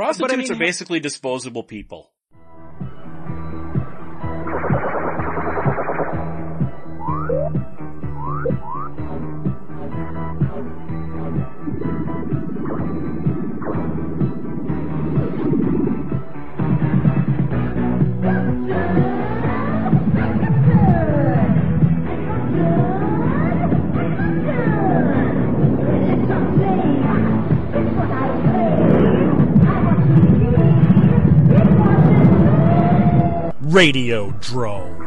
Prostitutes I mean, are basically disposable people. Radio Drone.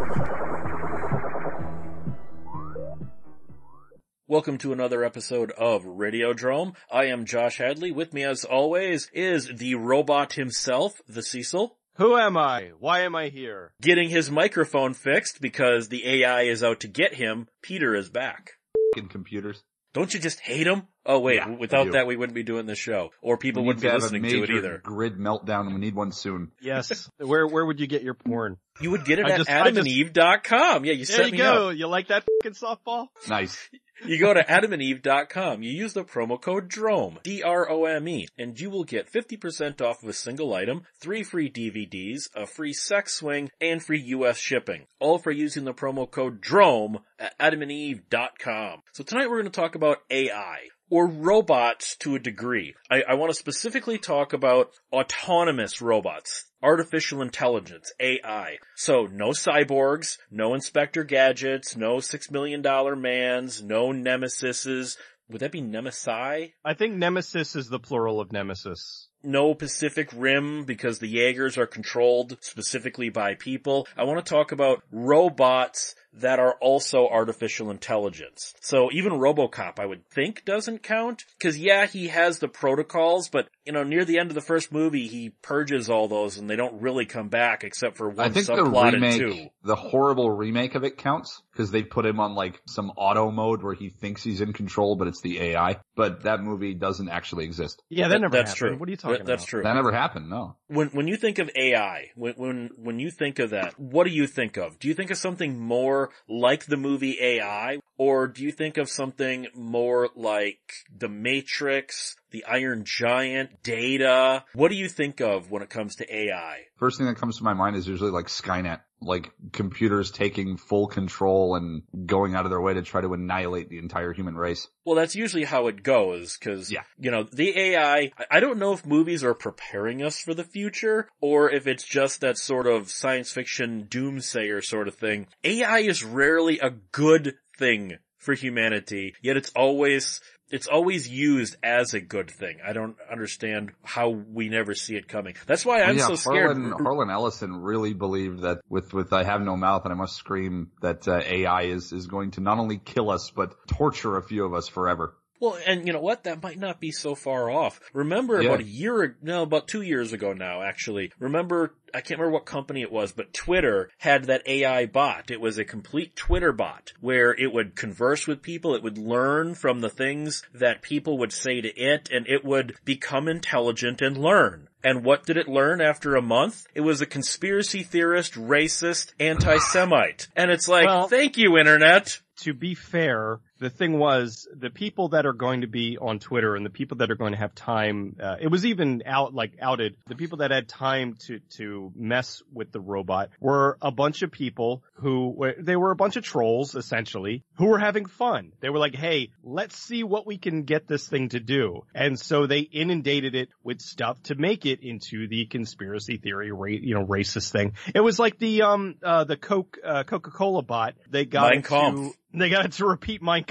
Welcome to another episode of Radio Radiodrome. I am Josh Hadley. With me as always is the robot himself, the Cecil, Who am I? Why am I here? getting his microphone fixed because the AI is out to get him. Peter is back. in computers. Don't you just hate him? Oh wait, Yeah, without that we wouldn't be doing this show. Or people We wouldn't be to have a listening to it major either. Grid meltdown. And we need one soon. Yes. where where would you get your porn? You would get it I at just- I just- adamandeve.com. Yeah, you There set you me go. up. You like that fucking softball? Nice. You go to adamandeve.com, you use the promo code DROME, D-R-O-M-E, and you will get 50% off of a single item, three free DVDs, a free sex swing, and free US shipping. All for using the promo code DROME at adamandeve.com. So tonight we're going to talk about AI. Or robots to a degree. I, I want to specifically talk about autonomous robots. Artificial intelligence, AI. So no cyborgs, no Inspector Gadgets, no Six Million Dollar Mans, no Nemesises. Would that be Nemesi? I think Nemesis is the plural of Nemesis. no Pacific Rim because the Jaegers are controlled specifically by people. I want to talk about robots that are also artificial intelligence. So even Robocop, I would think doesn't count. Cause yeah, he has the protocols, but you know, near the end of the first movie, he purges all those and they don't really come back except for one I one think the subplot and two. the horrible remake of it counts because they put him on like some auto mode where he thinks he's in control, but it's the AI. But that movie doesn't actually exist. Yeah, that, That- never that's happened. true. What are you talking That- That's about? true. That never happened. No. When when you think of AI, when when when you think of that, what do you think of? Do you think of something more like the movie AI, or do you think of something more like The Matrix, The Iron Giant, Data? What do you think of when it comes to AI? First thing that comes to my mind is usually like Skynet, like computers taking full control and going out of their way to try to annihilate the entire human race. Well, that's usually how it goes, cause, Yeah. you know, the AI, I don't know if movies are preparing us for the future, or if it's just that sort of science fiction doomsayer sort of thing. AI is rarely a good thing for humanity, yet it's always, it's always used as a good thing. I don't understand how we never see it coming. That's why I'm yeah, so scared. Harlan, Harlan Ellison really believed that with, with I have no mouth and I must scream that uh, AI is, is going to not only kill us, but torture a few of us forever. Well, and you know what? That might not be so far off. Remember Yeah. about a year, no, about two years ago now, actually. Remember, I can't remember what company it was, but Twitter had that AI bot. It was a complete Twitter bot where it would converse with people. It would learn from the things that people would say to it and it would become intelligent and learn. And what did it learn after a month? It was a conspiracy theorist, racist, anti-Semite. And it's like, Well- thank you, internet. To be fair, the thing was the people that are going to be on Twitter and the people that are going to have time. Uh, it was even out like outed. The people that had time to to mess with the robot were a bunch of people who were they were a bunch of trolls essentially who were having fun. They were like, "Hey, let's see what we can get this thing to do," and so they inundated it with stuff to make it into the conspiracy theory, ra- you know, racist thing. It was like the um uh the Coke uh, Coca Cola bot. They got Mein Kampf. they got it to repeat Mein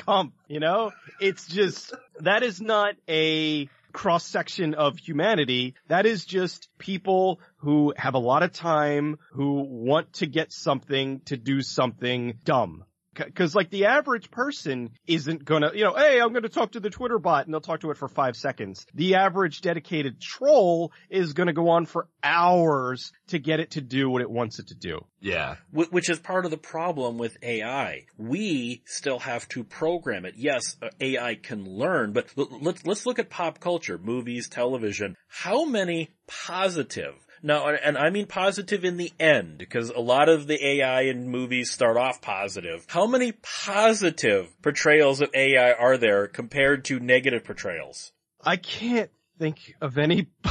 You know? It's just, that is not a cross section of humanity. That is just people who have a lot of time, who want to get something to do something dumb. C- Cause like the average person isn't gonna, you know, hey, I'm gonna talk to the Twitter bot and they'll talk to it for five seconds. The average dedicated troll is gonna go on for hours to get it to do what it wants it to do. Yeah. Which is part of the problem with AI. We still have to program it. Yes, uh, AI can learn, but let's let's look at pop culture, movies, television. How many positive now, and I mean positive in the end, because a lot of the AI in movies start off positive. How many positive portrayals of AI are there compared to negative portrayals? I can't think of any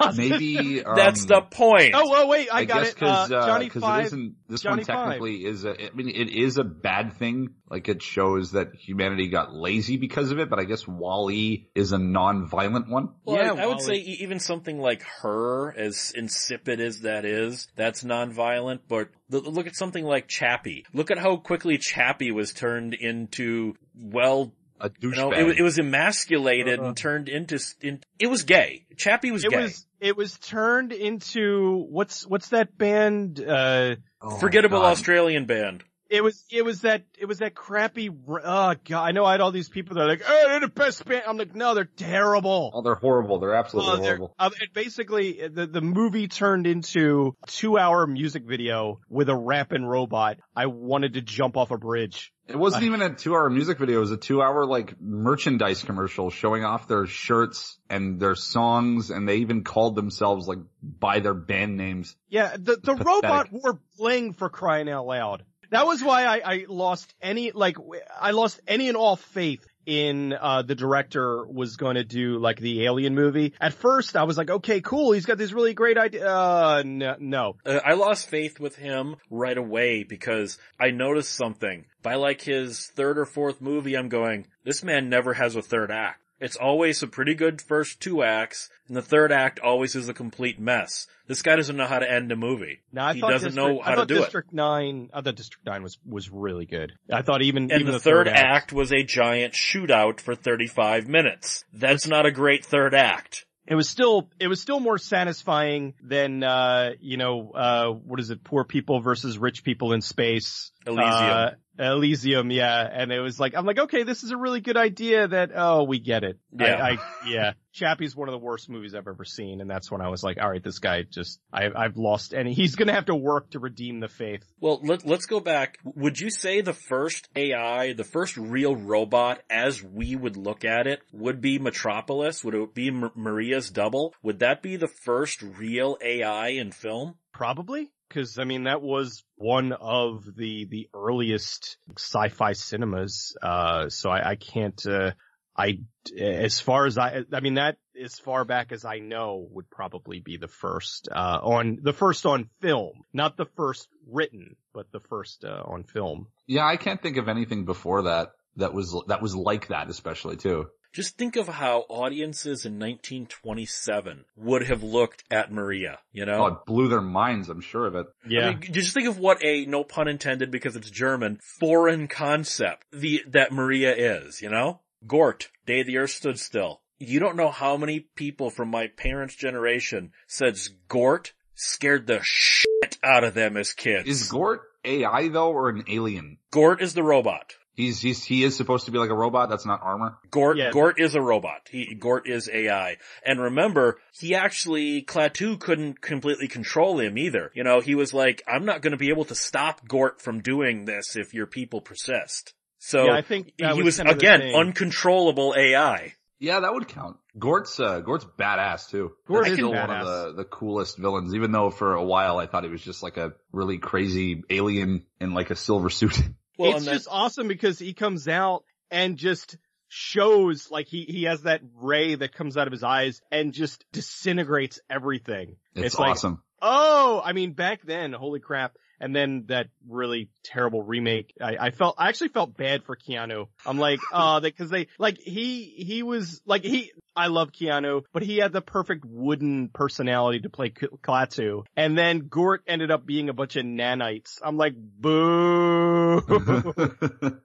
Maybe um, That's the point. Oh, well, wait, I, I, got guess it. because uh, Johnny it Five. isn't this Johnny one technically is a I mean it is a bad thing like it shows that humanity got lazy because of it but I guess WALL-E is a non-violent one Well, Yeah, I, I would say e- even something like her, as insipid as that is, that's non-violent. But look at something like Chappie. Look at how quickly Chappie was turned into, well, a douchebag know, it, it was emasculated Uh-huh. and turned into, in, it was gay. Chappie was it gay. was it was turned into what's what's that band? Uh, Oh, Forgettable Australian band. It was it was that it was that crappy. Oh god, I know I had all these people that are like, oh, they're the best band. I'm like, no, they're terrible. Oh, they're horrible. They're absolutely Oh, they're- horrible. uh, it basically, the the movie turned into a two hour music video with a rapping robot. I wanted to jump off a bridge. It wasn't even a two hour music video. It was a two hour like merchandise commercial showing off their shirts and their songs and they even called themselves like by their band names. Yeah, the the Pathetic. robot wore bling for crying out loud. That was why I, I lost any like I lost any and all faith in uh the director was going to do like the alien movie. At first I was like, okay, cool, he's got this really great idea. Uh no, no. Uh, I lost faith with him right away because I noticed something. By like his third or fourth movie, I'm going, this man never has a third act. It's always a pretty good first two acts, and the third act always is a complete mess. This guy doesn't know how to end a movie. No, I He doesn't District, know how to do it. District Nine. I thought District Nine was was really good. I thought even And even the, third, act was a giant shootout for 35 minutes. That's not a great third act. it was still it was still more satisfying than uh you know uh what is it poor people versus rich people in space Elysium. Uh, Elysium, yeah. And it was like, I'm like, okay, this is a really good idea that, oh, we get it. Yeah. I, yeah. Chappie's one of the worst movies I've ever seen. And that's when I was like, all right, this guy just, I, I've lost any, he's going to have to work to redeem the faith. Well, let, let's go back. Would you say the first AI, the first real robot as we would look at it would be Metropolis? Would it be M- Maria's double? Would that be the first real AI in film? Probably. Cause I mean, that was one of the, the earliest sci-fi cinemas. Uh, so I, I can't, uh, I, as far as I, I mean, that as far back as I know would probably be the first, uh, on, the first on film, not the first written, but the first, uh, on film. Yeah, I can't think of anything before that that was that was like that, especially too. Just think of how audiences in 1927 would have looked at Maria, you know? Oh, it blew their minds. I'm sure of it. Yeah. I mean, just think of what a, no pun intended because it's German, foreign concept the, that Maria is, you know? Gort, Day the Earth Stood Still. You don't know how many people from my parents' generation said Gort scared the shit out of them as kids. Is Gort AI though, or an alien? Gort is the robot. He's he's he is supposed to be like a robot. That's not armor. Gort, Yeah. Gort is a robot. He, Gort is AI. And remember, he actually, Klaatu couldn't completely control him either. You know, he was like, I'm not gonna be able to stop Gort from doing this if your people persist. So, yeah, I think he was, kind of again, uncontrollable AI. Yeah, that would count. Gort's uh, Gort's badass too. Gort is still one of the the coolest villains. Even though for a while I thought he was just like a really crazy alien in like a silver suit. Well, it's just awesome because he comes out and just shows like he, he has that ray that comes out of his eyes and just disintegrates everything. It's, like, awesome. oh, I mean, back then, holy crap. And then that really terrible remake, I, I felt, I actually felt bad for Keanu. I'm like, uh, cause they, like, he, he was, like, he, I love Keanu, but he had the perfect wooden personality to play K- Klaatu. And then Gort ended up being a bunch of nanites. I'm like, boo.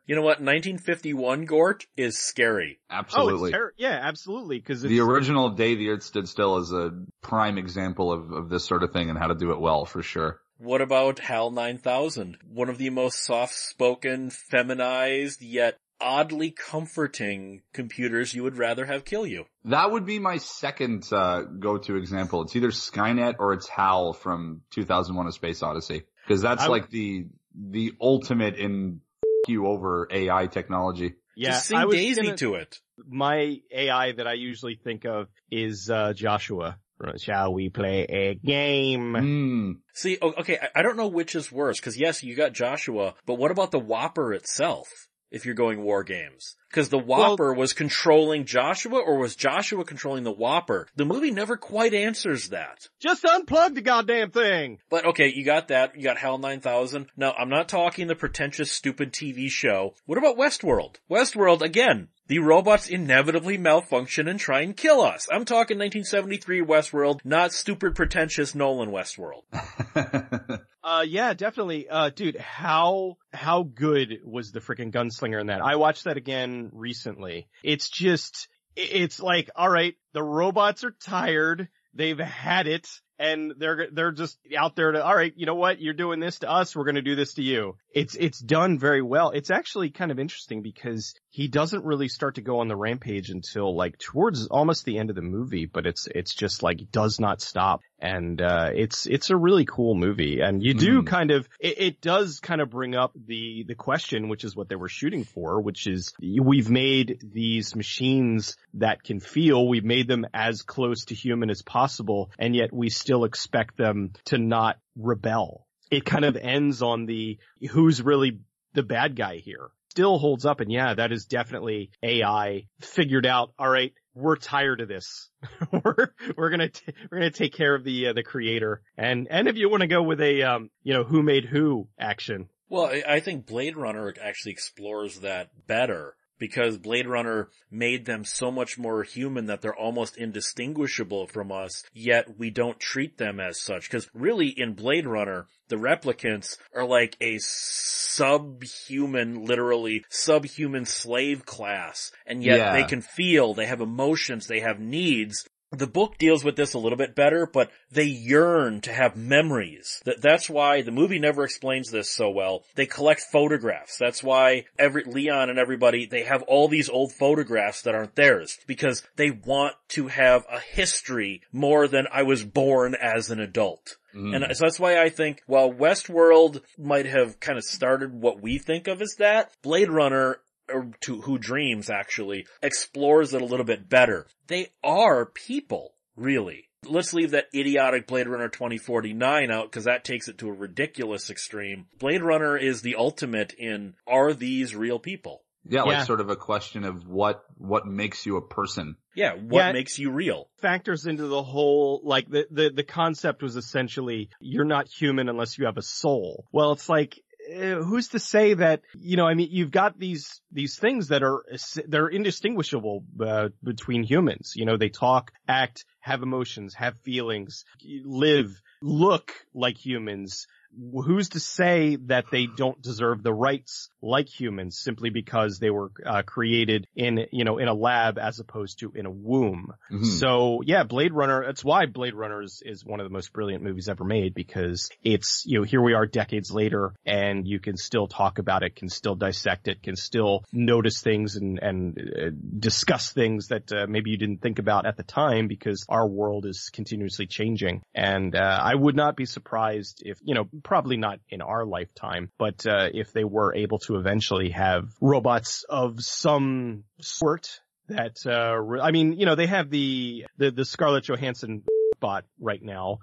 you know what? 1951 Gort is scary. Oh, absolutely. it's ter- yeah, absolutely. Cause the original Day the Earth Stood Still is a prime example of, of this sort of thing and how to do it well for sure. What about HAL 9000? One of the most soft-spoken, feminized, yet oddly comforting computers you would rather have kill you. That would be my second uh, go-to example. It's either Skynet or it's HAL from 2001: A Space Odyssey, because that's I- like the the ultimate in f- you over AI technology. yeah, Just sing I was Daisy gonna- to it. my AI that I usually think of is, uh, Joshua. Shall we play a game? Hmm. See, okay, I- I don't know which is worse, cause yes, you got Joshua, but what about the WOPR itself? if you're going war games. Cause the WOPR was controlling Joshua or was Joshua controlling the WOPR? The movie never quite answers that. Just unplug the goddamn thing. But okay, you got that. You got HAL 9000. Now, I'm not talking the pretentious, stupid TV show. What about Westworld? Westworld, again, the robots inevitably malfunction and try and kill us. I'm talking 1973 Westworld, not stupid, pretentious Nolan Westworld. Uh, yeah, definitely. Uh, dude, how, how good was the freaking gunslinger in that? I watched that again recently. It's just, it's like, alright, the robots are tired. They've had it and they're they're just out there to all right you know what? You're doing this to us. We're going to do this to you. It's it's done very well. It's actually kind of interesting because he doesn't really start to go on the rampage until like towards almost the end of the movie but it's it's just like does not stop and uh it's it's a really cool movie. And you do Mm. kind of it, it does kind of bring up the the question which is what they were shooting for which is we've made these machines that can feel we've made them as close to human as possible and yet we still expect them to not rebel. It kind of ends on the who's really the bad guy here? Still holds up and yeah that is definitely ai figured out all right we're tired of this. we're we're gonna t- we're gonna take care of the uh, the creator. And and if you want to go with a um you know who made who action, Well, I- I think Blade Runner actually explores that better because Blade Runner made them so much more human that they're almost indistinguishable from us, yet we don't treat them as such. Cause really in Blade Runner, the replicants are like a subhuman, literally subhuman slave class. And yet Yeah. they can feel, they have emotions, they have needs, the book deals with this a little bit better, but they yearn to have memories. That that's why the movie never explains this so well. They collect photographs. That's why every Leon and everybody they have all these old photographs that aren't theirs because they want to have a history more than I was born as an adult. Mm. And so that's why I think while Westworld might have kind of started what we think of as that, Blade Runner to Who Dreams actually explores it a little bit better. They are people, really. Let's leave that idiotic Blade Runner 2049 out because that takes it to a ridiculous extreme. Blade Runner is the ultimate in are these real people? yeah, like Yeah. sort of a question of what, what makes you a person. Yeah, what Yeah. makes you real? factors into the whole like the the the concept was essentially you're not human unless you have a soul. Well, it's like who's to say that you know i mean you've got these these things that are they're indistinguishable uh, between humans. You know they talk act have emotions have feelings live look like humans who's to say that they don't deserve the rights like humans simply because they were uh, created in you know in a lab as opposed to in a womb Mhm. so yeah, Blade Runner, that's why Blade Runner is, is one of the most brilliant movies ever made because it's, you know, here we are decades later and you can still talk about it, can still dissect it, can still notice things and, and uh, discuss things that uh, maybe you didn't think about at the time because our world is continuously changing. And, uh, I would not be surprised if, you know, probably not in our lifetime, but, uh, if they were able to eventually have robots of some sort that uh I mean, you know, they have the the the Scarlett Johansson bot right now.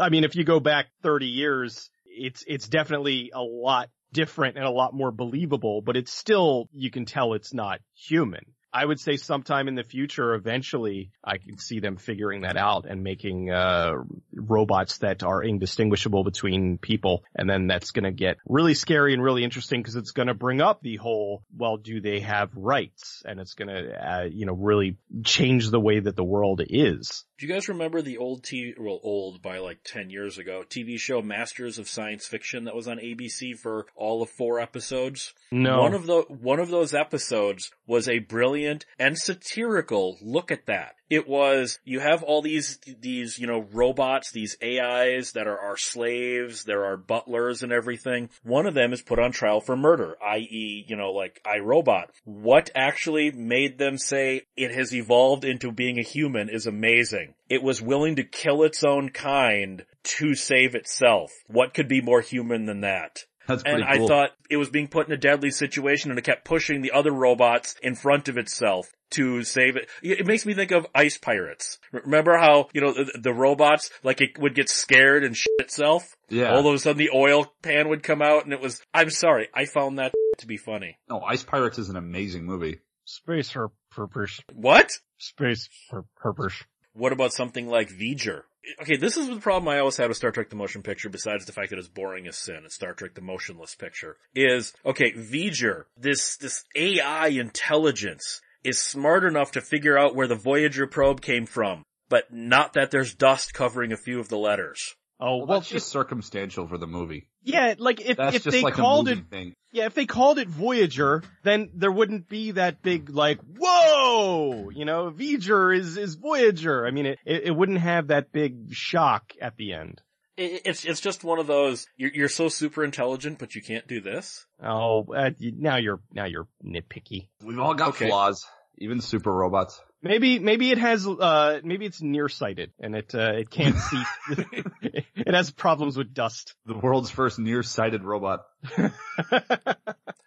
I mean, if you go back 30 years, it's it's definitely a lot different and a lot more believable, but it's still you can tell it's not human. I would say sometime in the future, eventually, I can see them figuring that out and making uh robots that are indistinguishable between people, and then that's going to get really scary and really interesting because it's going to bring up the whole, well, do they have rights? And it's going to, uh, you know, really change the way that the world is. Do you guys remember the old TV, well, old by like 10 years ago, TV show Masters of Science Fiction that was on ABC for all of four episodes? No, One of the, one of those episodes was a brilliant and satirical look at that. It was, you have all these, these, you know, robots, these AIs that are our slaves, there are butlers and everything. One of them is put on trial for murder, i.e., you know, like iRobot. What actually made them say it has evolved into being a human is amazing. It was willing to kill its own kind to save itself. What could be more human than that? That's And cool. I thought it was being put in a deadly situation and it kept pushing the other robots in front of itself to save it. It makes me think of Ice Pirates. Remember how, you know, the, the robots, like it would get scared and shit itself? yeah. All of a sudden the oil pan would come out and it was, I'm sorry, I found that to be funny. No, Ice Pirates is an amazing movie. Space for purpose. What? Space for purpose. What about something like V'ger? Okay, this is the problem I always had with Star Trek the Motion Picture, besides the fact that it's boring as sin, it's Star Trek the Motionless Picture, is, okay, V'ger, this, this AI intelligence is smart enough to figure out where the Voyager probe came from, but not that there's dust covering a few of the letters. Oh, Well, well, that's just circumstantial for the movie. yeah, like if, That's if just they like called it, thing. yeah, if they called it Voyager, then there wouldn't be that big like, whoa, you know, Voyager is, is Voyager. I mean, it, it, it wouldn't have that big shock at the end. It, it's, it's just one of those, you're, you're so super intelligent, but you can't do this. Oh, uh, now you're, now you're nitpicky. We've all got Okay. flaws, even super robots. Maybe, maybe it has, uh, maybe it's nearsighted and it, uh, it can't see, it has problems with dust. The world's first nearsighted robot.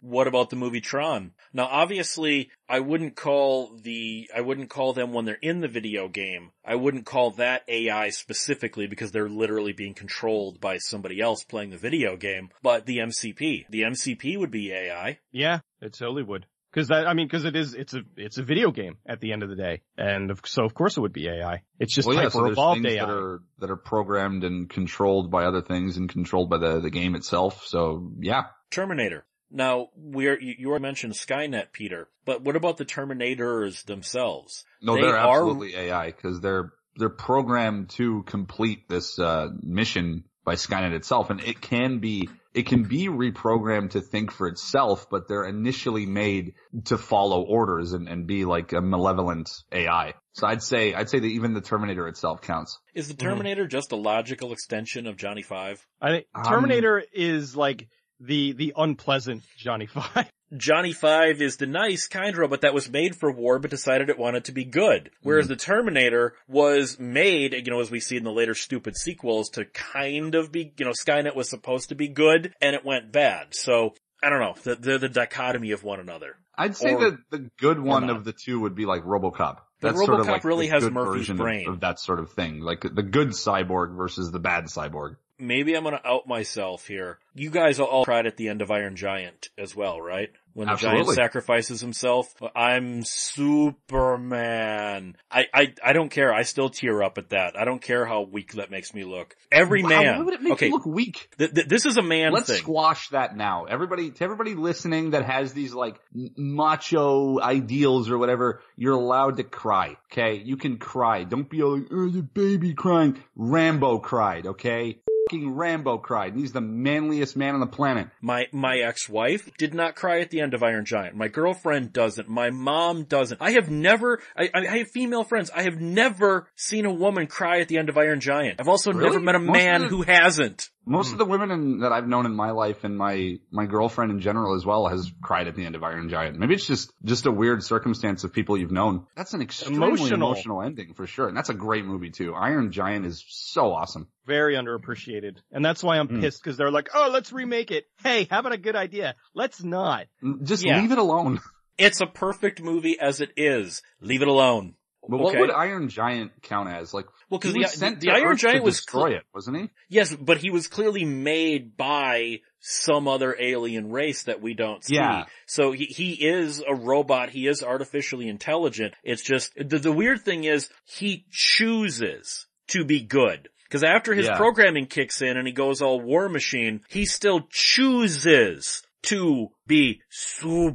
What about the movie Tron? Now obviously, I wouldn't call the, I wouldn't call them when they're in the video game. I wouldn't call that AI specifically because they're literally being controlled by somebody else playing the video game, but the MCP. The MCP would be AI. Yeah, it totally would. Cause that, I mean, cause it is, it's a, it's a video game at the end of the day. And of, so of course it would be AI. It's just well, yeah, hyper so evolved things AI. that are that are programmed and controlled by other things and controlled by the the game itself. So yeah, Terminator. Now, we're, you, you already mentioned Skynet, Peter, but what about the Terminators themselves? no, They they are are- absolutely AI because they're they're programmed to complete this uh, mission by Skynet itself, and it can be it can be reprogrammed to think for itself, but they're initially made to follow orders and, and be like a malevolent AI. So I'd say I'd say that even the Terminator itself counts. Is the. Terminator just a logical extension of Johnny Five? I think Um, Terminator is like the, the unpleasant Johnny Five. Johnny Five is the nice, kind robot that was made for war but decided it wanted to be good. Whereas mm-hmm. the Terminator was made, you know, as we see in the later stupid sequels, to kind of be, you know, Skynet was supposed to be good and it went bad. So, I don't know, the- they're the dichotomy of one another. I'd say Or- that the good one of the two would be like RoboCop. That's sort of RoboCop like really has good Murphy's version of- of that sort of thing, like the good cyborg versus the bad cyborg. Maybe I'm gonna out myself here. You guys all cried at the end of Iron Giant as well, right? When the giant sacrifices himself. I'm Superman. I, I, I don't care. I still tear up at that. I don't care how weak that makes me look. Every Wow, man. Why would it make okay, you look weak? th- th- this is a man Let's thing. squash that now. Everybody, to everybody listening that has these like macho ideals or whatever, you're allowed to cry. Okay, you can cry. Don't be all like, "Oh, the baby crying." Rambo cried. Okay, Rambo cried. And he's the manliest man on the planet. My, my ex-wife did not cry at the end of Iron Giant. My girlfriend doesn't. My mom doesn't. I have never, I, I have female friends. I have never seen a woman cry at the end of Iron Giant. I've also Really? never met a Most man the- who hasn't. Most Hmm. of the women in, that I've known in my life and my, my girlfriend in general as well has cried at the end of Iron Giant. Maybe it's just, just a weird circumstance of people you've known. That's an extremely Emotional. emotional, ending for sure. And that's a great movie too. Iron Giant is so awesome. Very underappreciated. And that's why I'm Mm. pissed because they're like, oh, let's remake it. Hey, how about a good idea? Let's not. Just Yeah. leave it alone. It's a perfect movie as it is. Leave it alone. But what would Iron Giant count as? Like, Well, because he the, the Iron Earth Giant was destroy cle- it, wasn't he? yes, but he was clearly made by some other alien race that we don't see. Yeah. So he, he is a robot. He is artificially intelligent. It's just the, the weird thing is he chooses to be good. Because after his Yeah. programming kicks in and he goes all war machine, he still chooses to be Superman,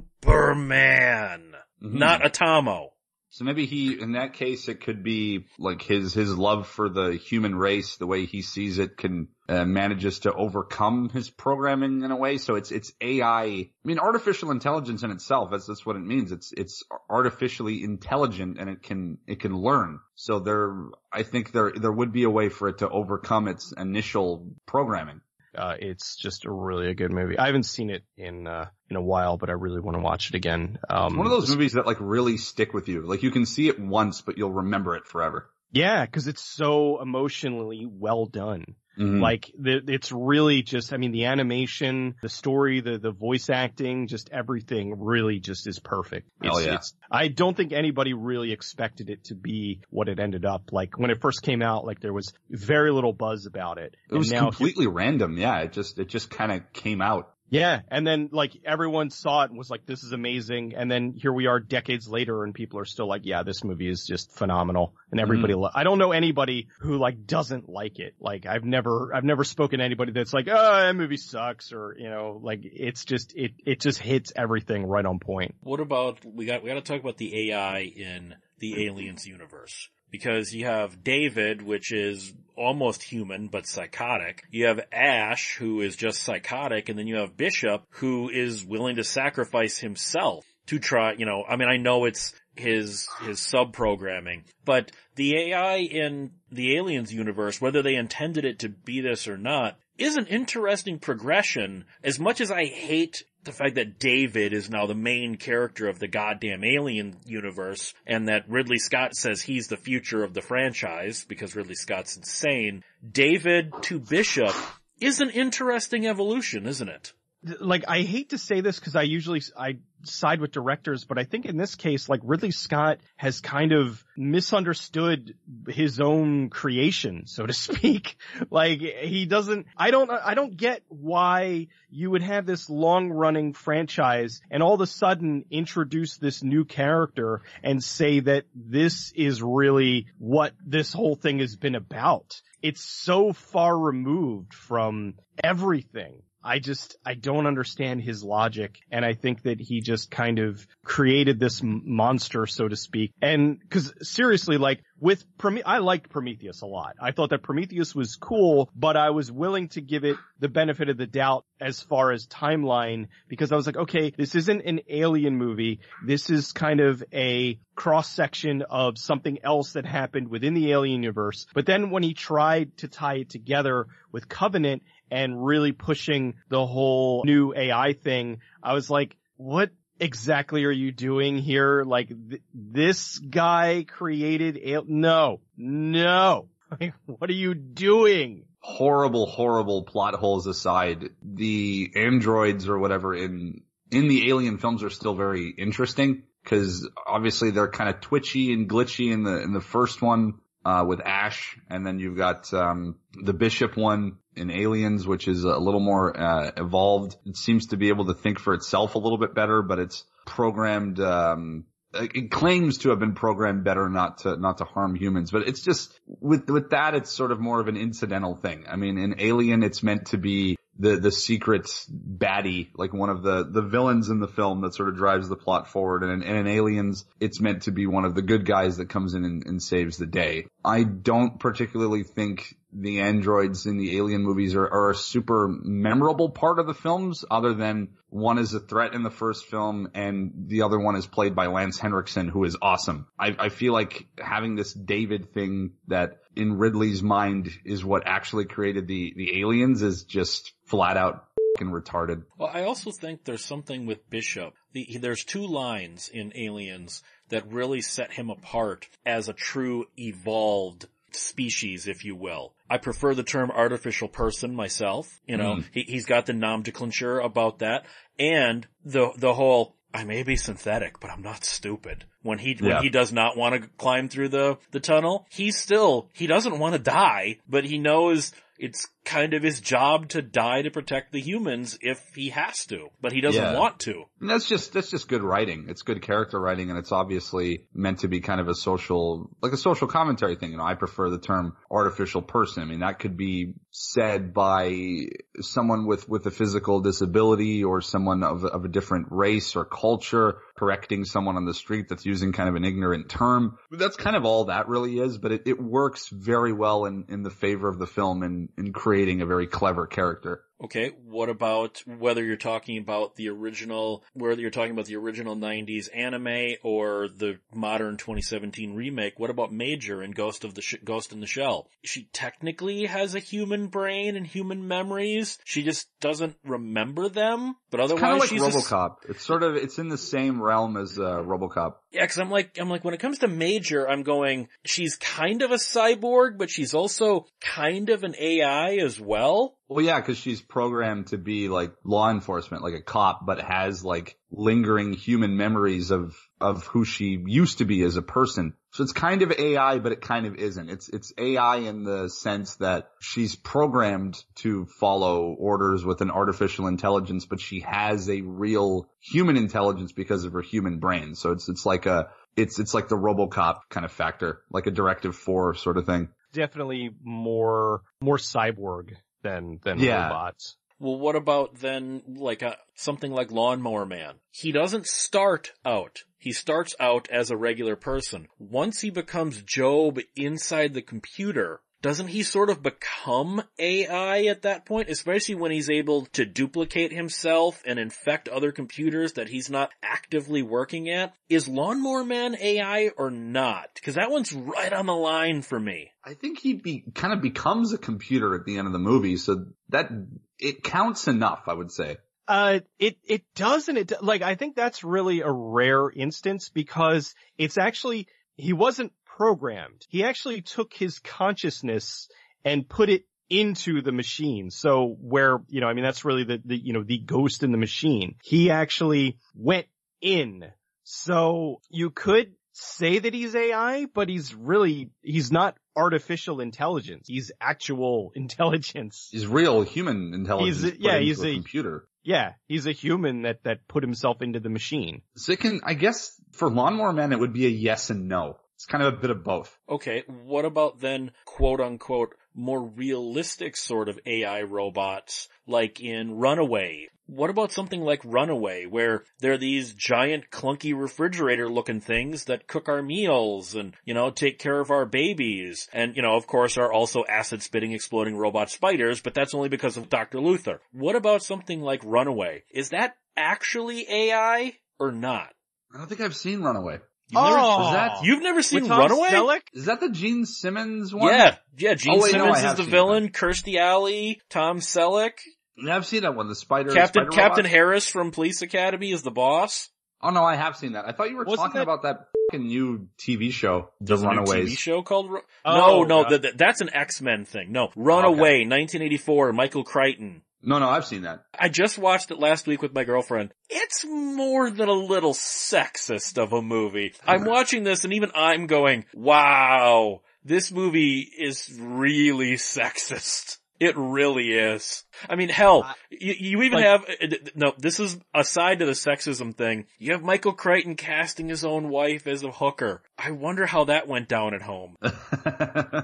Mhm. not Atomo. So maybe he, in that case, it could be like his, his love for the human race, the way he sees it can, uh, manages to overcome his programming in a way. So it's, it's AI. I mean, artificial intelligence in itself, that's, that's what it means. It's, it's artificially intelligent and it can, it can learn. So there, I think there, there would be a way for it to overcome its initial programming. Uh, it's just a really a good movie. I haven't seen it in, uh, in a while, but I really want to watch it again. Um, One of those movies that like really stick with you. Like you can see it once, but you'll remember it forever. yeah, cause it's so emotionally well done. Mhm. Like the, it's really just, I mean, the animation, the story, the, the voice acting, just everything really just is perfect. Hell It's, yeah. it's, I don't think anybody really expected it to be what it ended up. Like when it first came out, like there was very little buzz about it. It was completely random. Yeah. It just, it just kind of came out. Yeah, and then like everyone saw it and was like, "This is amazing," and then here we are decades later, and people are still like, "Yeah, this movie is just phenomenal," and mm-hmm. everybody. Lo- I don't know anybody who like doesn't like it. Like I've never, I've never spoken to anybody that's like, "Oh, that movie sucks," or you know, like it's just it it just hits everything right on point. What about we got we got to talk about the AI in the Aliens universe because you have David, which is almost human but psychotic. You have Ash, who is just psychotic, and then you have Bishop, who is willing to sacrifice himself to try, you know, I mean, I know it's his, his sub programming, but the AI in the Aliens universe, whether they intended it to be this or not, is an interesting progression. As much as I hate the fact that David is now the main character of the goddamn Alien universe and that Ridley Scott says he's the future of the franchise because Ridley Scott's insane, David to Bishop is an interesting evolution, isn't it? Like I hate to say this because I usually I side with directors, but I think in this case, like Ridley Scott has kind of misunderstood his own creation, so to speak. like he doesn't, I don't, I don't get why you would have this long running franchise and all of a sudden introduce this new character and say that this is really what this whole thing has been about. It's so far removed from everything I just, I don't understand his logic. And I think that he just kind of created this monster, so to speak. And cause seriously, like with Prome- I liked Prometheus a lot. I thought that Prometheus was cool, but I was willing to give it the benefit of the doubt as far as timeline because I was like, okay, this isn't an alien movie. This is kind of a cross section of something else that happened within the alien universe. But then when he tried to tie it together with Covenant and really pushing the whole new AI thing, I was like, what exactly are you doing here? Like th- this guy created al- no, no. What are you doing? Horrible, horrible plot holes aside, the androids or whatever in in the alien films are still very interesting because obviously they're kind of twitchy and glitchy in the in the first one uh, with Ash, and then you've got um, the Bishop one in Aliens, which is a little more uh, evolved. It seems to be able to think for itself a little bit better, but it's programmed. Um, it claims to have been programmed better not to not to harm humans, but it's just with with that it's sort of more of an incidental thing. I mean, in Alien, it's meant to be the the secret baddie, like one of the the villains in the film that sort of drives the plot forward. And, and in Aliens, it's meant to be one of the good guys that comes in and, and saves the day. I don't particularly think the androids in the alien movies are, are, a super memorable part of the films other than one is a threat in the first film and the other one is played by Lance Henriksen who is awesome. I, I feel like having this David thing that in Ridley's mind is what actually created the, the aliens is just flat out retarded. Well, I also think there's something with Bishop. The, there's two lines in Aliens that really set him apart as a true evolved species, if you will. I prefer the term artificial person myself. You know, mm. he, he's got the nomenclature about that and the, the whole, I may be synthetic, but I'm not stupid. When he, yeah. when he does not want to climb through the, the tunnel, he's still, he doesn't want to die, but he knows it's kind of his job to die to protect the humans if he has to, but he doesn't yeah. want to. And that's just, that's just good writing. It's good character writing and it's obviously meant to be kind of a social, like a social commentary thing. You know, I prefer the term artificial person. I mean, that could be said by someone with, with a physical disability or someone of, of a different race or culture correcting someone on the street that's using kind of an ignorant term. That's kind of all that really is, but it, it works very well in, in the favor of the film and in creating a very clever character. Okay, what about whether you're talking about the original, whether you're talking about the original 90s anime or the modern 2017 remake, what about Major in Ghost of the Sh- Ghost in the Shell? She technically has a human brain and human memories. She just doesn't remember them, but otherwise it's kind of like RoboCop. A... It's sort of it's in the same realm as uh, RoboCop. Yeah, cuz I'm like I'm like when it comes to Major, I'm going she's kind of a cyborg, but she's also kind of an AI as well. Well, yeah, because she's programmed to be like law enforcement, like a cop, but has like lingering human memories of of who she used to be as a person. So it's kind of AI, but it kind of isn't. It's it's AI in the sense that she's programmed to follow orders with an artificial intelligence, but she has a real human intelligence because of her human brain. So it's it's like a it's it's like the RoboCop kind of factor, like a Directive Four sort of thing. Definitely more more cyborg than than Yeah. robots. Well, what about then, like a, something like Lawnmower Man? He doesn't start out. He starts out as a regular person. Once he becomes Jobe inside the computer, doesn't he sort of become AI at that point? Especially when he's able to duplicate himself and infect other computers that he's not actively working at? Is Lawnmower Man AI or not? Cause that one's right on the line for me. I think he be, kind of becomes a computer at the end of the movie, so that it counts enough, I would say. Uh, it, it doesn't, it, like, I think that's really a rare instance because it's actually, he wasn't programmed. He actually took his consciousness and put it into the machine. So where, you know, I mean, that's really the, the, you know, the ghost in the machine. He actually went in. So you could say that he's AI, but he's really, he's not artificial intelligence. He's actual intelligence. He's real human intelligence. He's a- yeah, he's a a- computer. Yeah, he's a human that, that put himself into the machine. So it can, I guess, for Lawnmower Man, it would be a yes and no. It's kind of a bit of both. Okay, what about then quote unquote more realistic sort of AI robots like in Runaway? What about something like Runaway where there are these giant clunky refrigerator looking things that cook our meals and, you know, take care of our babies and, you know, of course are also acid spitting exploding robot spiders, but that's only because of Dr. Luther. What about something like Runaway? Is that actually AI or not? I don't think I've seen Runaway. You've never, Oh, was that- you've never seen Tom Runaway? Selleck? Is that the Gene Simmons one? Yeah, yeah. Gene Oh, wait, Simmons I is the seen villain. Kirstie Alley, Tom Selleck, Yeah, I've seen that one. The spider. Captain spider Captain robot? Harris from Police Academy is the boss. Oh no, I have seen that. I thought you were Wasn't talking that- about that fucking new TV show, The There's a new Runaways. TV show called. Ru- Oh, no, no, yeah. th- th- that's an X Men thing. No, Runaway, 1984, Michael Crichton. No, no, I've seen that. I just watched it last week with my girlfriend. It's more than a little sexist of a movie. I'm watching this and even I'm going, wow, this movie is really sexist. It really is. I mean, hell, I- you, you even like- have, uh, no, this is aside to the sexism thing. You have Michael Crichton casting his own wife as a hooker. I wonder how that went down at home.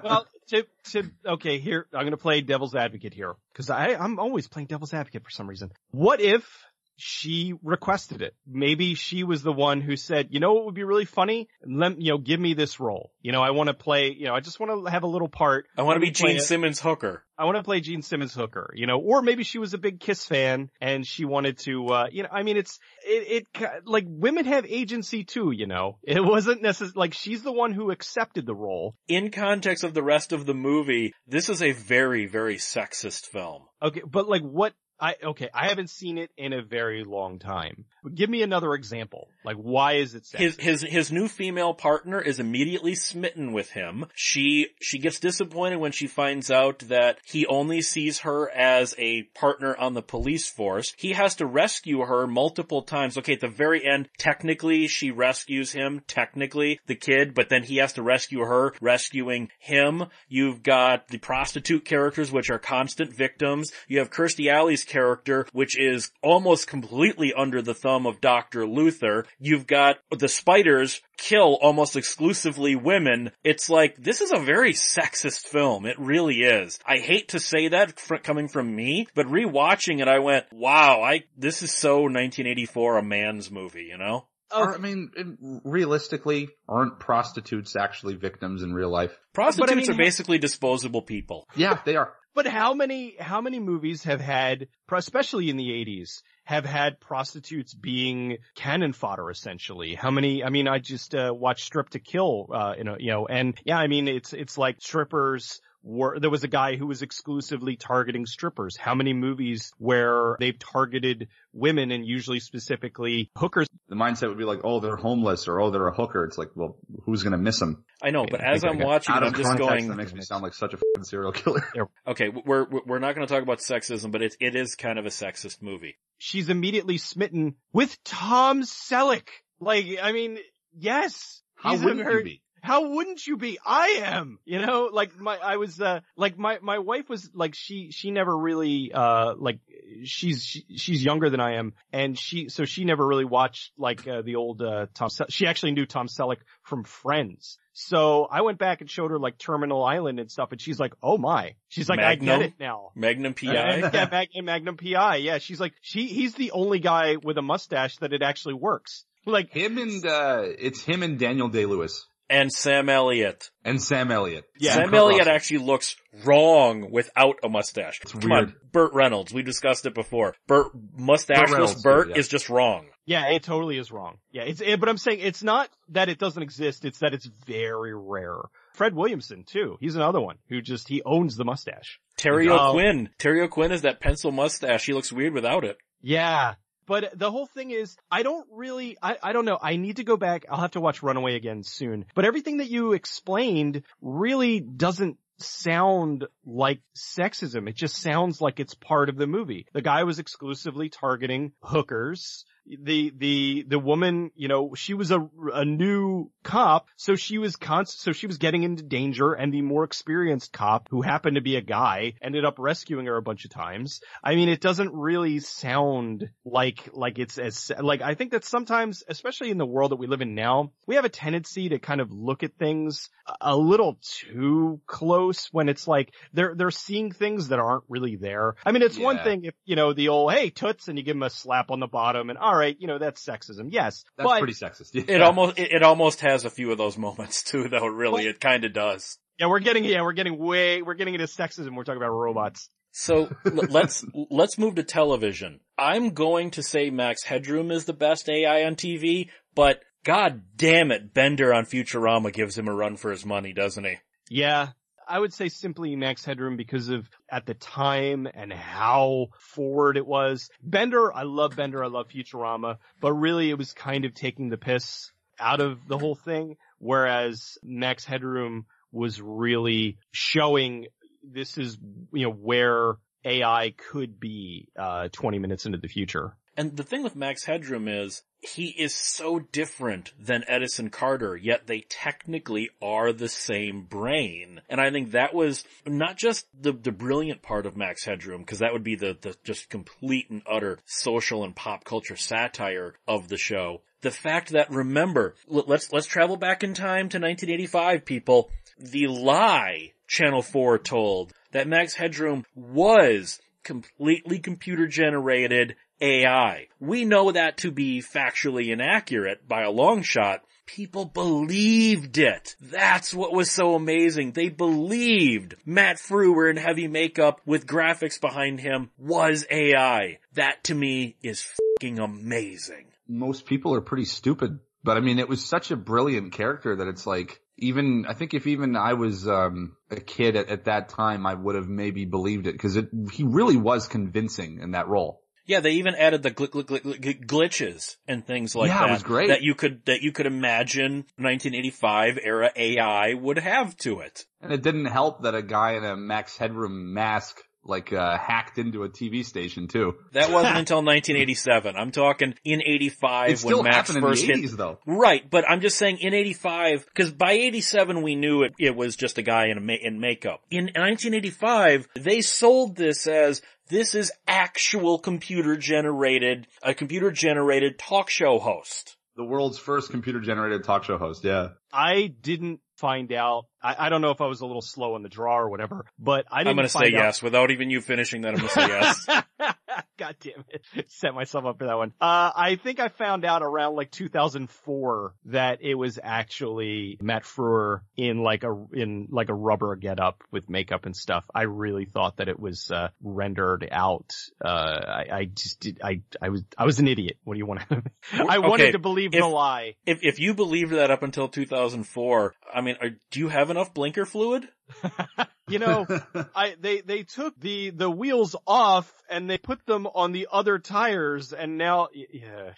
Well, to, to, okay, here, I'm gonna play devil's advocate here. Cause I, I'm always playing devil's advocate for some reason. What if she requested it? Maybe she was the one who said, you know what would be really funny? Let, you know, give me this role. You know, I want to play, you know, I just want to have a little part. I want to be Gene. Simmons hooker. I want to play Gene Simmons hooker, you know, or maybe she was a big Kiss fan and she wanted to, uh, you know, I mean, it's, it, it, like women have agency too, you know, it wasn't necessarily, like she's the one who accepted the role. In context of the rest of the movie, this is a very, very sexist film. Okay, but like what, I, okay, I haven't seen it in a very long time. But give me another example. Like why is it sexist? His, his, his new female partner is immediately smitten with him. She, she gets disappointed when she finds out that he only sees her as a partner on the police force. He has to rescue her multiple times. Okay, at the very end, technically she rescues him, technically the kid, but then he has to rescue her, rescuing him. You've got the prostitute characters, which are constant victims. You have Kirstie Alley's character, which is almost completely under the thumb of Dr. Luther. You've got the spiders kill almost exclusively women. It's like, this is a very sexist film. It really is. I hate to say that coming from me, but rewatching it, I went, wow, I, this is so 1984 a man's movie, you know? Or, I mean, realistically, aren't prostitutes actually victims in real life? Prostitutes mean, are basically disposable people. Yeah, they are. But how many, how many movies have had, especially in the 80s, have had prostitutes being cannon fodder essentially? How many, I mean, I just, uh, watched Stripped to Kill, uh, you know, you know, and yeah, I mean, it's, it's like strippers were, there was a guy who was exclusively targeting strippers. How many movies where they've targeted women and usually specifically hookers? The mindset would be like, oh, they're homeless or oh, they're a hooker. It's like, well, who's going to miss them? I know, but I as think I I'm got- watching, it, Out of I'm just context, going. that makes me sound like such a f***ing serial killer. Okay, we're we're not going to talk about sexism, but it it is kind of a sexist movie. She's immediately smitten with Tom Selleck. Like, I mean, yes. How wouldn't her- you be? How wouldn't you be? I am, you know, like my, I was, uh, like my, my wife was like, she, she never really, uh, like she's, she, she's younger than I am and she, so she never really watched like, uh, the old, uh, Tom, Sel- she actually knew Tom Selleck from Friends. So I went back and showed her like Terminal Island and stuff and she's like, oh my, she's like, I get it now. Magnum And- PI. yeah, Mag- Magnum PI. Yeah, she's like, she, he's the only guy with a mustache that it actually works. Like, Him and, uh, it's him and Daniel Day-Lewis. And Sam Elliott. And Sam Elliott. Yeah. Sam Kurt Elliott Russell. actually looks wrong without a mustache. It's Come weird. on, Burt Reynolds. We discussed it before. Burt mustacheless Reynolds, Burt yeah. is just wrong. Yeah, it totally is wrong. Yeah, it's, it, but I'm saying it's not that it doesn't exist, it's that it's very rare. Fred Williamson too, he's another one who just, he owns the mustache. Terry Oh. O'Quinn. Terry O'Quinn is that pencil mustache. He looks weird without it. Yeah. But the whole thing is, I don't really, I, I don't know, I need to go back, I'll have to watch Runaway again soon. But everything that you explained really doesn't sound like sexism. It just sounds like it's part of the movie. The guy was exclusively targeting hookers. The, the, the woman, you know, she was a, a new cop, so she was const, so she was getting into danger and the more experienced cop who happened to be a guy ended up rescuing her a bunch of times. I mean, it doesn't really sound like, like it's as, like, I think that sometimes, especially in the world that we live in now, we have a tendency to kind of look at things a- little too close when it's like they're, they're seeing things that aren't really there. I mean, it's one thing if, you know, the old, hey, toots, and you give them a slap on the bottom and all right, you know, that's sexism. Yes. That's but pretty sexist. It almost, it, it almost has a few of those moments too, though, really. It kinda does. yeah, we're getting, yeah, we're getting way, we're getting into sexism. We're talking about robots. So let's let's move to television. I'm going to say Max Headroom is the best AI on TV, but god damn it, Bender on Futurama gives him a run for his money, doesn't he? Yeah. I would say simply Max Headroom because of at the time and how forward it was. Bender, I love Bender, I love Futurama, but really it was kind of taking the piss out of the whole thing, whereas Max Headroom was really showing this is, you know, where AI could be, uh, 20 minutes into the future. And the thing with Max Headroom is he is so different than Edison Carter, yet they technically are the same brain. And I think that was not just the, the brilliant part of Max Headroom, because that would be the, the just complete and utter social and pop culture satire of the show. The fact that, remember, let's, let's travel back in time to 1985, people. The lie Channel 4 told that Max Headroom was completely computer generated AI. We know that to be factually inaccurate by a long shot. People believed it. That's what was so amazing. They believed Matt Frewer in heavy makeup with graphics behind him was AI. That to me is fucking amazing. most people are pretty stupid. But I mean, it was such a brilliant character that it's like, even, I think if even I was, um, a kid at, at that time, I would have maybe believed it because he really was convincing in that role. Yeah, they even added the gl- gl- gl- gl- glitches and things like Yeah, it that. was great. That you could, that you could imagine 1985 era AI would have to it. And it didn't help that a guy in a Max Headroom mask, like, uh, hacked into a TV station too. That wasn't until 1987. I'm talking in 85 It when Max first hit. though. Right, but I'm just saying in 85, because by 87 we knew it, it was just a guy in a ma- in makeup. In 1985, they sold this as this is actual computer generated, a computer generated talk show host. The world's first computer generated talk show host, yeah. I didn't find out. I, I don't know if I was a little slow in the draw or whatever, but I didn't I'm gonna say out- yes without even you finishing that. I'm gonna say yes. God damn it. Set myself up for that one. Uh, I think I found out around like 2004 that it was actually Matt Frewer in like a, in like a rubber getup with makeup and stuff. I really thought that it was, uh, rendered out. Uh, I, I just did, I, I was, I was an idiot. What do you want to, I wanted Okay, to believe if- the lie. if if you believed that up until 2004, I mean, are, do you have enough blinker fluid? you know, I they they took the the wheels off and they put them on the other tires, and now yeah.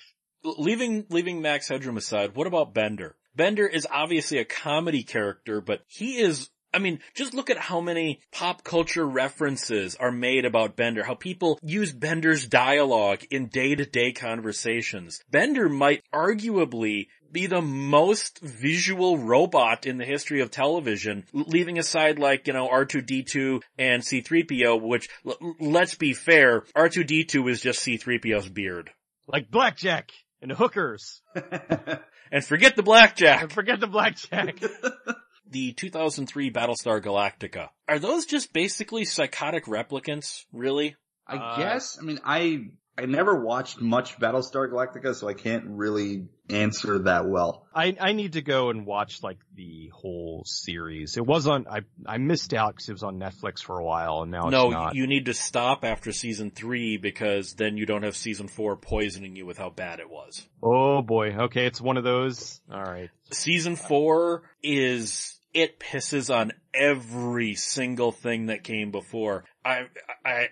Leaving leaving Max Headroom aside, what about Bender? Bender is obviously a comedy character, but he is I mean, just look at how many pop culture references are made about Bender, how people use Bender's dialogue in day-to-day conversations. Bender might arguably be the most visual robot in the history of television, leaving aside like, you know, R2-D2 and C-3PO, which, l- let's be fair, R2-D2 is just C-3PO's beard. Like blackjack and hookers. and forget the blackjack. And forget the blackjack. the 2003 Battlestar Galactica. Are those just basically psychotic replicants, really? I uh, guess. I mean, I I never watched much Battlestar Galactica, so I can't really answer that well. I, I need to go and watch like the whole series. It was on, I, I missed out because it was on Netflix for a while and now no, you need to stop after season three because then you don't have season four poisoning you with how bad it was. Oh boy. Okay. It's one of those. Alright. Season four is it pisses on every single thing that came before. I, I,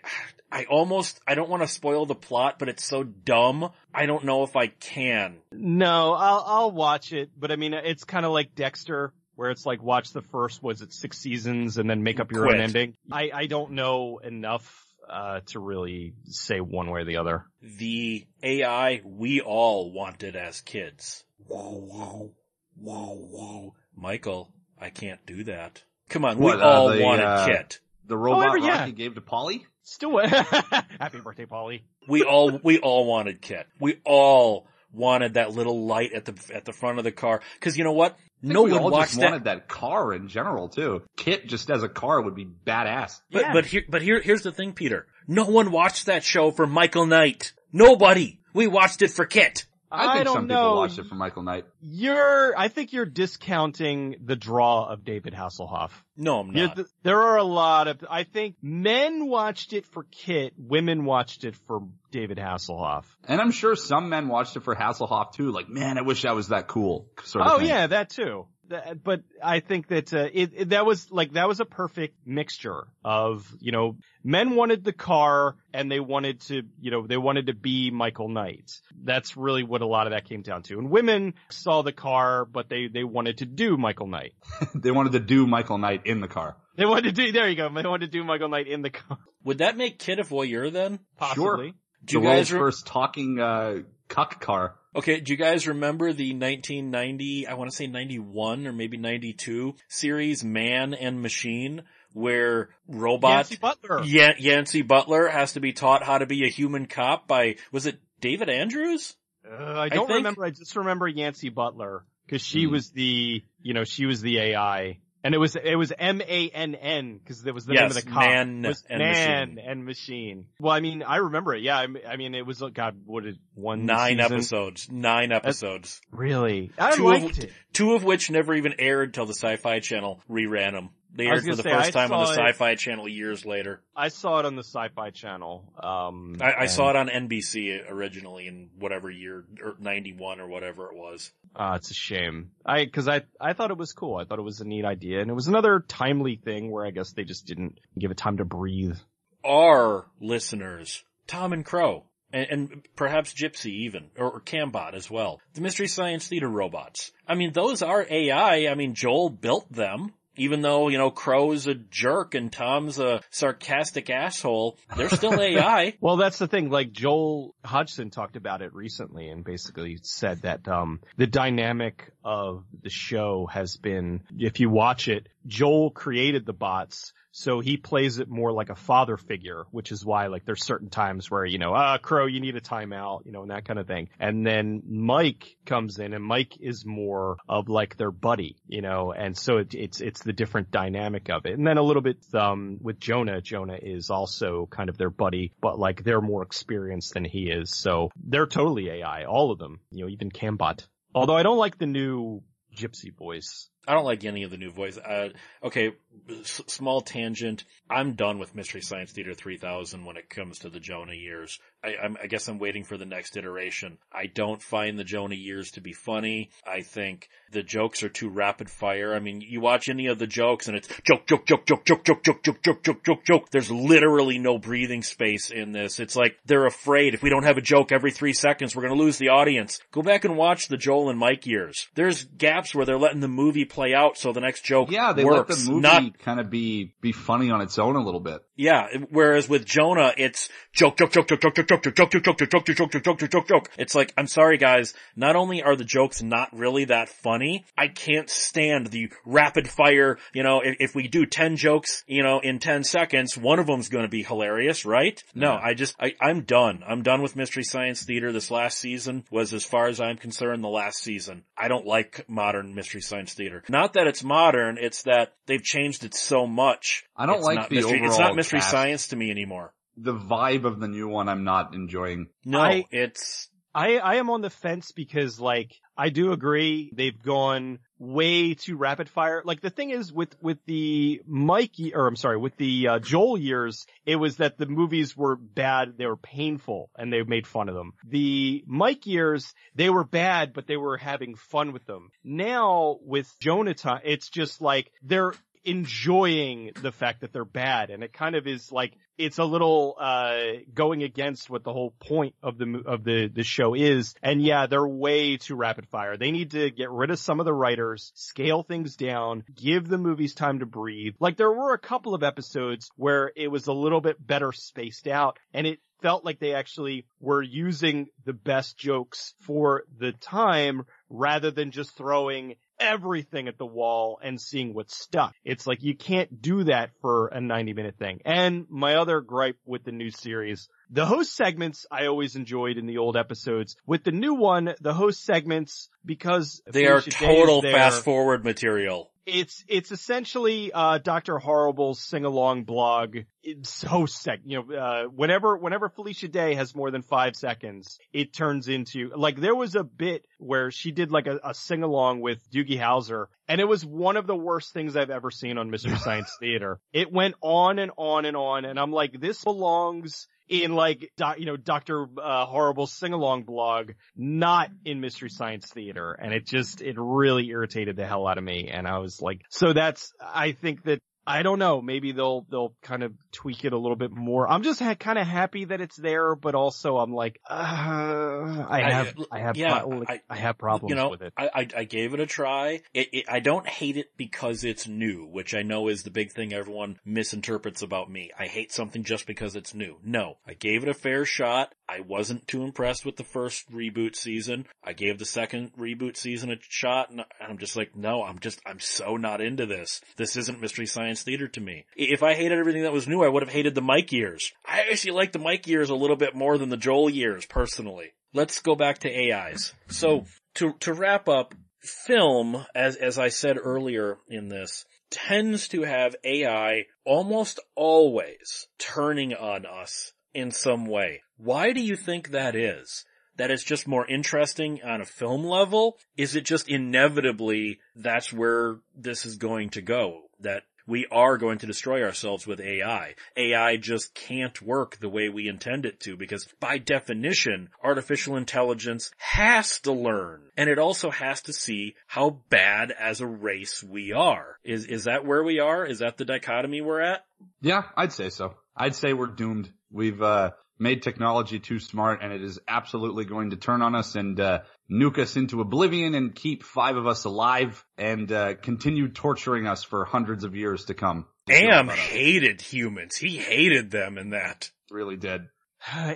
I almost, I don't want to spoil the plot, but it's so dumb. I don't know if I can. No, I'll, I'll watch it, but I mean, it's kind of like Dexter, where it's like watch the first, was it six seasons and then make up your Quit. own ending. I, I don't know enough uh, to really say one way or the other. The AI we all wanted as kids. Whoa, whoa, whoa, whoa. Michael, I can't do that. Come on, what, we uh, all the, wanted uh, KITT. The robot oh, yeah. Rocky gave to Polly? Still, happy birthday, Polly. We all, we all wanted KITT. We all wanted that little light at the, at the front of the car. Cause you know what? No one watched that. wanted that car in general too. KITT just as a car would be badass. But, yeah. but here, but here, here's the thing, Peter. No one watched that show for Michael Knight. Nobody. We watched it for KITT. I think I some know. people watched it for Michael Knight. You're, I think you're discounting the draw of David Hasselhoff. No, I'm not. Th- there are a lot of, I think men watched it for KITT, women watched it for David Hasselhoff. And I'm sure some men watched it for Hasselhoff too, like, man, I wish I was that cool. Sort of oh thing. yeah, that too but I think that uh, it, it, that was like that was a perfect mixture of you know men wanted the car and they wanted to you know they wanted to be Michael Knight. That's really what a lot of that came down to. And women saw the car, but they they wanted to do Michael Knight. they wanted to do Michael Knight in the car. They wanted to do there you go. They wanted to do Michael Knight in the car. Would that make KITT a voyeur then? Possibly. Sure. Do the world's re- first talking uh, cuck car. Okay, do you guys remember the 1990, I want to say 91 or maybe 92 series Man and Machine? Where robot Yancy Butler. Y- Yancy Butler has to be taught how to be a human cop by, was it David Andrews? Uh, I don't I remember. I just remember Yancy Butler because she hmm. was the, you know, she was the AI and it was, it was M-A-N-N, cause it was the yes, name of the cop. Man and man machine. and machine. Well, I mean, I remember it. Yeah. I mean, it was, God, what did one Nine season? episodes. Nine episodes. That's, really? I two liked of, it. Two of which never even aired till the Sci-Fi Channel reran them. They aired for the say, first I time on the it, Sci-Fi Channel years later. I saw it on the Sci-Fi Channel. Um, I, I saw it on NBC originally in whatever year, or 91 or whatever it was. Ah, uh, it's a shame. I, cause I, I thought it was cool. I thought it was a neat idea and it was another timely thing where I guess they just didn't give it time to breathe. Our listeners, Tom and Crow, and, and, perhaps Gypsy even, or, or Cambot as well. The Mystery Science Theater robots. I mean, those are AI. I mean, Joel built them even though, you know, Crow's a jerk and Tom's a sarcastic asshole, they're still AI. well, that's the thing. Like Joel Hodgson talked about it recently and basically said that, um, the dynamic of the show has been, if you watch it, Joel created the bots so he plays it more like a father figure, which is why like there's certain times where, you know, ah, Crow, you need a timeout, you know, and that kind of thing. And then Mike comes in and Mike is more of like their buddy, you know, and so it, it's, it's the different dynamic of it. And then a little bit, um, with Jonah, Jonah is also kind of their buddy, but like they're more experienced than he is. So they're totally AI, all of them, you know, even Cambot. Although I don't like the new gypsy voice. I don't like any of the new voice. Uh, okay, s- small tangent. I'm done with Mystery Science Theater 3000 when it comes to the Jonah years. I, I'm, I guess I'm waiting for the next iteration. I don't find the Jonah years to be funny. I think the jokes are too rapid fire. I mean, you watch any of the jokes and it's joke, joke, joke, joke, joke, joke, joke, joke, joke, joke, joke, joke. There's literally no breathing space in this. It's like they're afraid if we don't have a joke every three seconds, we're going to lose the audience. Go back and watch the Joel and Mike years. There's gaps where they're letting the movie play out so the next joke Yeah, they works. let the movie Not kind of be be funny on its own a little bit. Yeah, whereas with Jonah, it's joke, joke, joke, joke, joke, joke, joke, joke, joke, joke, joke, joke, joke, joke, joke, joke, joke, joke. It's like, I'm sorry guys, not only are the jokes not really that funny, I can't stand the rapid fire, you know, if, we do 10 jokes, you know, in 10 seconds, one of them's gonna be hilarious, right? No, I just, I, I'm done. I'm done with Mystery Science Theater. This last season was, as far as I'm concerned, the last season. I don't like modern Mystery Science Theater. Not that it's modern, it's that they've changed it so much. I don't It's like not the mystery, It's not Mystery cast. Science to me anymore. The vibe of the new one, I'm not enjoying. No, I- it's I, I am on the fence because like, I do agree they've gone way too rapid fire. Like the thing is with, with the Mike, or I'm sorry, with the uh, Joel years, it was that the movies were bad, they were painful, and they made fun of them. The Mike years, they were bad, but they were having fun with them. Now with Jonathan, it's just like they're enjoying the fact that they're bad. And it kind of is like it's a little uh going against what the whole point of the of the the show is. And yeah they're way too rapid fire. They need to get rid of some of the writers scale things down give the movies time to breathe. Like there were a couple of episodes where it was a little bit better spaced out and it felt like they actually were using the best jokes for the time rather than just throwing everything at the wall and seeing what stuck. It's like you can't do that for a 90 minute thing. And my other gripe with the new series, the host segments I always enjoyed in the old episodes. With the new one, the host segments, because they are Felicia Day is total there, fast forward material. it's it's essentially uh Dr. Horrible's sing along blog. It's so sec you know, uh whenever whenever Felicia Day has more than five seconds, it turns into like there was a bit where she did like a, a sing along with Doogie Howser, and it was one of the worst things I've ever seen on Mystery Science Theater. It went on and on and on, and I'm like, this belongs in like you know Doctor uh, Horrible sing along blog, not in Mystery Science Theater, and it just it really irritated the hell out of me, and I was like, so that's I think that. I don't know. Maybe they'll they'll kind of tweak it a little bit more. I'm just ha- kind of happy that it's there, but also I'm like, uh, I I- have I, have yeah, pro- I- I, have problems you know, with it. I, I, I gave it a try. It, it, I don't hate it because it's new, which I know is the big thing everyone misinterprets about me. I hate something just because it's new. No, I gave it a fair shot. I wasn't too impressed with the first reboot season. I gave the second reboot season a shot and I'm just like, no, I'm just, I'm so not into this. This isn't Mystery Science Theater to me. If I hated everything that was new, I would have hated the Mike years. I actually like the Mike years a little bit more than the Joel years, personally. Let's go back to AIs. So, to, to wrap up, film, as, as I said earlier in this, tends to have AI almost always turning on us in some way. Why do you think that is? That it's just more interesting on a film level? Is it just inevitably that's where this is going to go? That we are going to destroy ourselves with AI. AI just can't work the way we intend it to because by definition, artificial intelligence has to learn and it also has to see how bad as a race we are. Is, is that where we are? Is that the dichotomy we're at? Yeah, I'd say so. I'd say we're doomed. We've uh, made technology too smart, and it is absolutely going to turn on us and uh, nuke us into oblivion and keep five of us alive and uh, continue torturing us for hundreds of years to come. Am hated humans. He hated them in that. really did.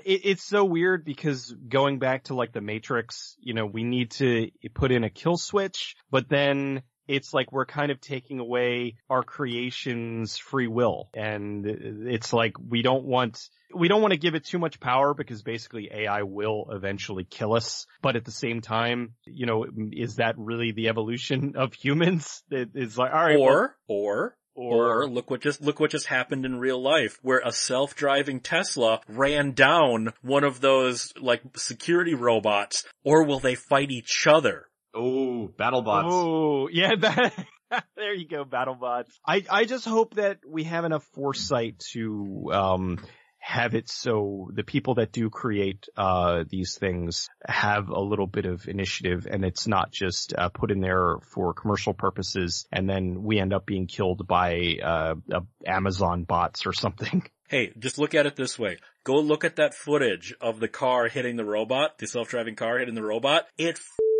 It, it's so weird because going back to like the Matrix, you know, we need to put in a kill switch, but then it's like we're kind of taking away our creation's free will. And it's like we don't want, we don't want to give it too much power because basically AI will eventually kill us. But at the same time, you know, is that really the evolution of humans? It, it's like, all right, well, Or, or, or look what just, look what just happened in real life where a self-driving Tesla ran down one of those like security robots or will they fight each other? Oh, BattleBots. Oh, yeah, that, there you go, BattleBots. I, I just hope that we have enough foresight to, um, have it so the people that do create uh, these things have a little bit of initiative and it's not just uh, put in there for commercial purposes and then we end up being killed by uh, Amazon bots or something. Hey, just look at it this way. Go look at that footage of the car hitting the robot, the self-driving car hitting the robot. It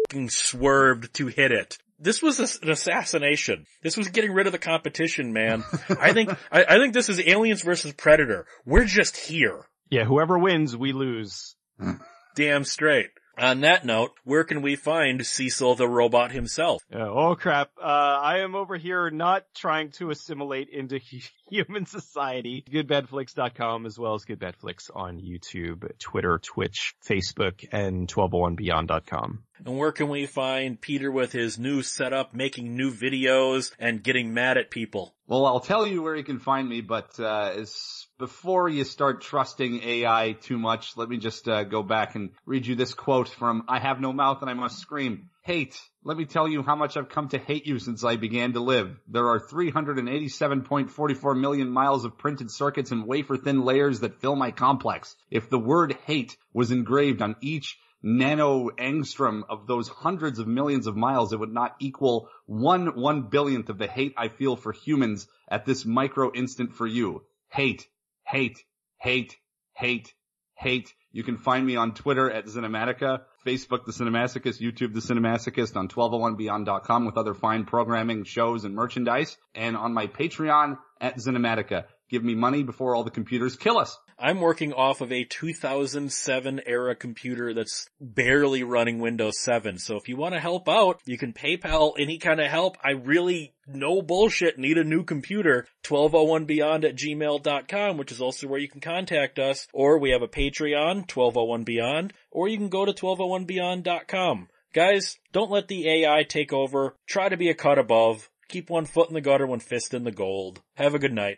fucking swerved to hit it this was an assassination. This was getting rid of the competition, man. I think, I, I, think this is aliens versus predator. We're just here. Yeah, whoever wins, we lose. Hmm. Damn straight. On that note, where can we find Cecil the robot himself? Uh, oh crap. Uh, I am over here not trying to assimilate into human society. GoodBadFlix.com as well as GoodBadFlix on YouTube, Twitter, Twitch, Facebook, and 1201beyond.com. And where can we find Peter with his new setup, making new videos, and getting mad at people? Well, I'll tell you where you can find me, but uh, as before you start trusting AI too much, let me just uh, go back and read you this quote from I Have No Mouth and I Must Scream. Hate. Let me tell you how much I've come to hate you since I began to live. There are 387.44 million miles of printed circuits and wafer thin layers that fill my complex. If the word hate was engraved on each nano angstrom of those hundreds of millions of miles, it would not equal one one billionth of the hate I feel for humans at this micro instant for you. Hate hate, hate, hate, hate. You can find me on Twitter at Cinematica, Facebook The Cinemasochist, YouTube The Cinemasochist, on 1201beyond.com with other fine programming, shows, and merchandise, and on my Patreon at Cinematica. Give me money before all the computers kill us. I'm working off of a 2007 era computer that's barely running Windows 7. So if you want to help out, you can PayPal any kind of help. I really, no bullshit, need a new computer. 1201beyond at gmail.com, which is also where you can contact us. Or we have a Patreon, 1201beyond, or you can go to 1201beyond.com. Guys, don't let the AI take over. Try to be a cut above. Keep one foot in the gutter, one fist in the gold. Have a good night.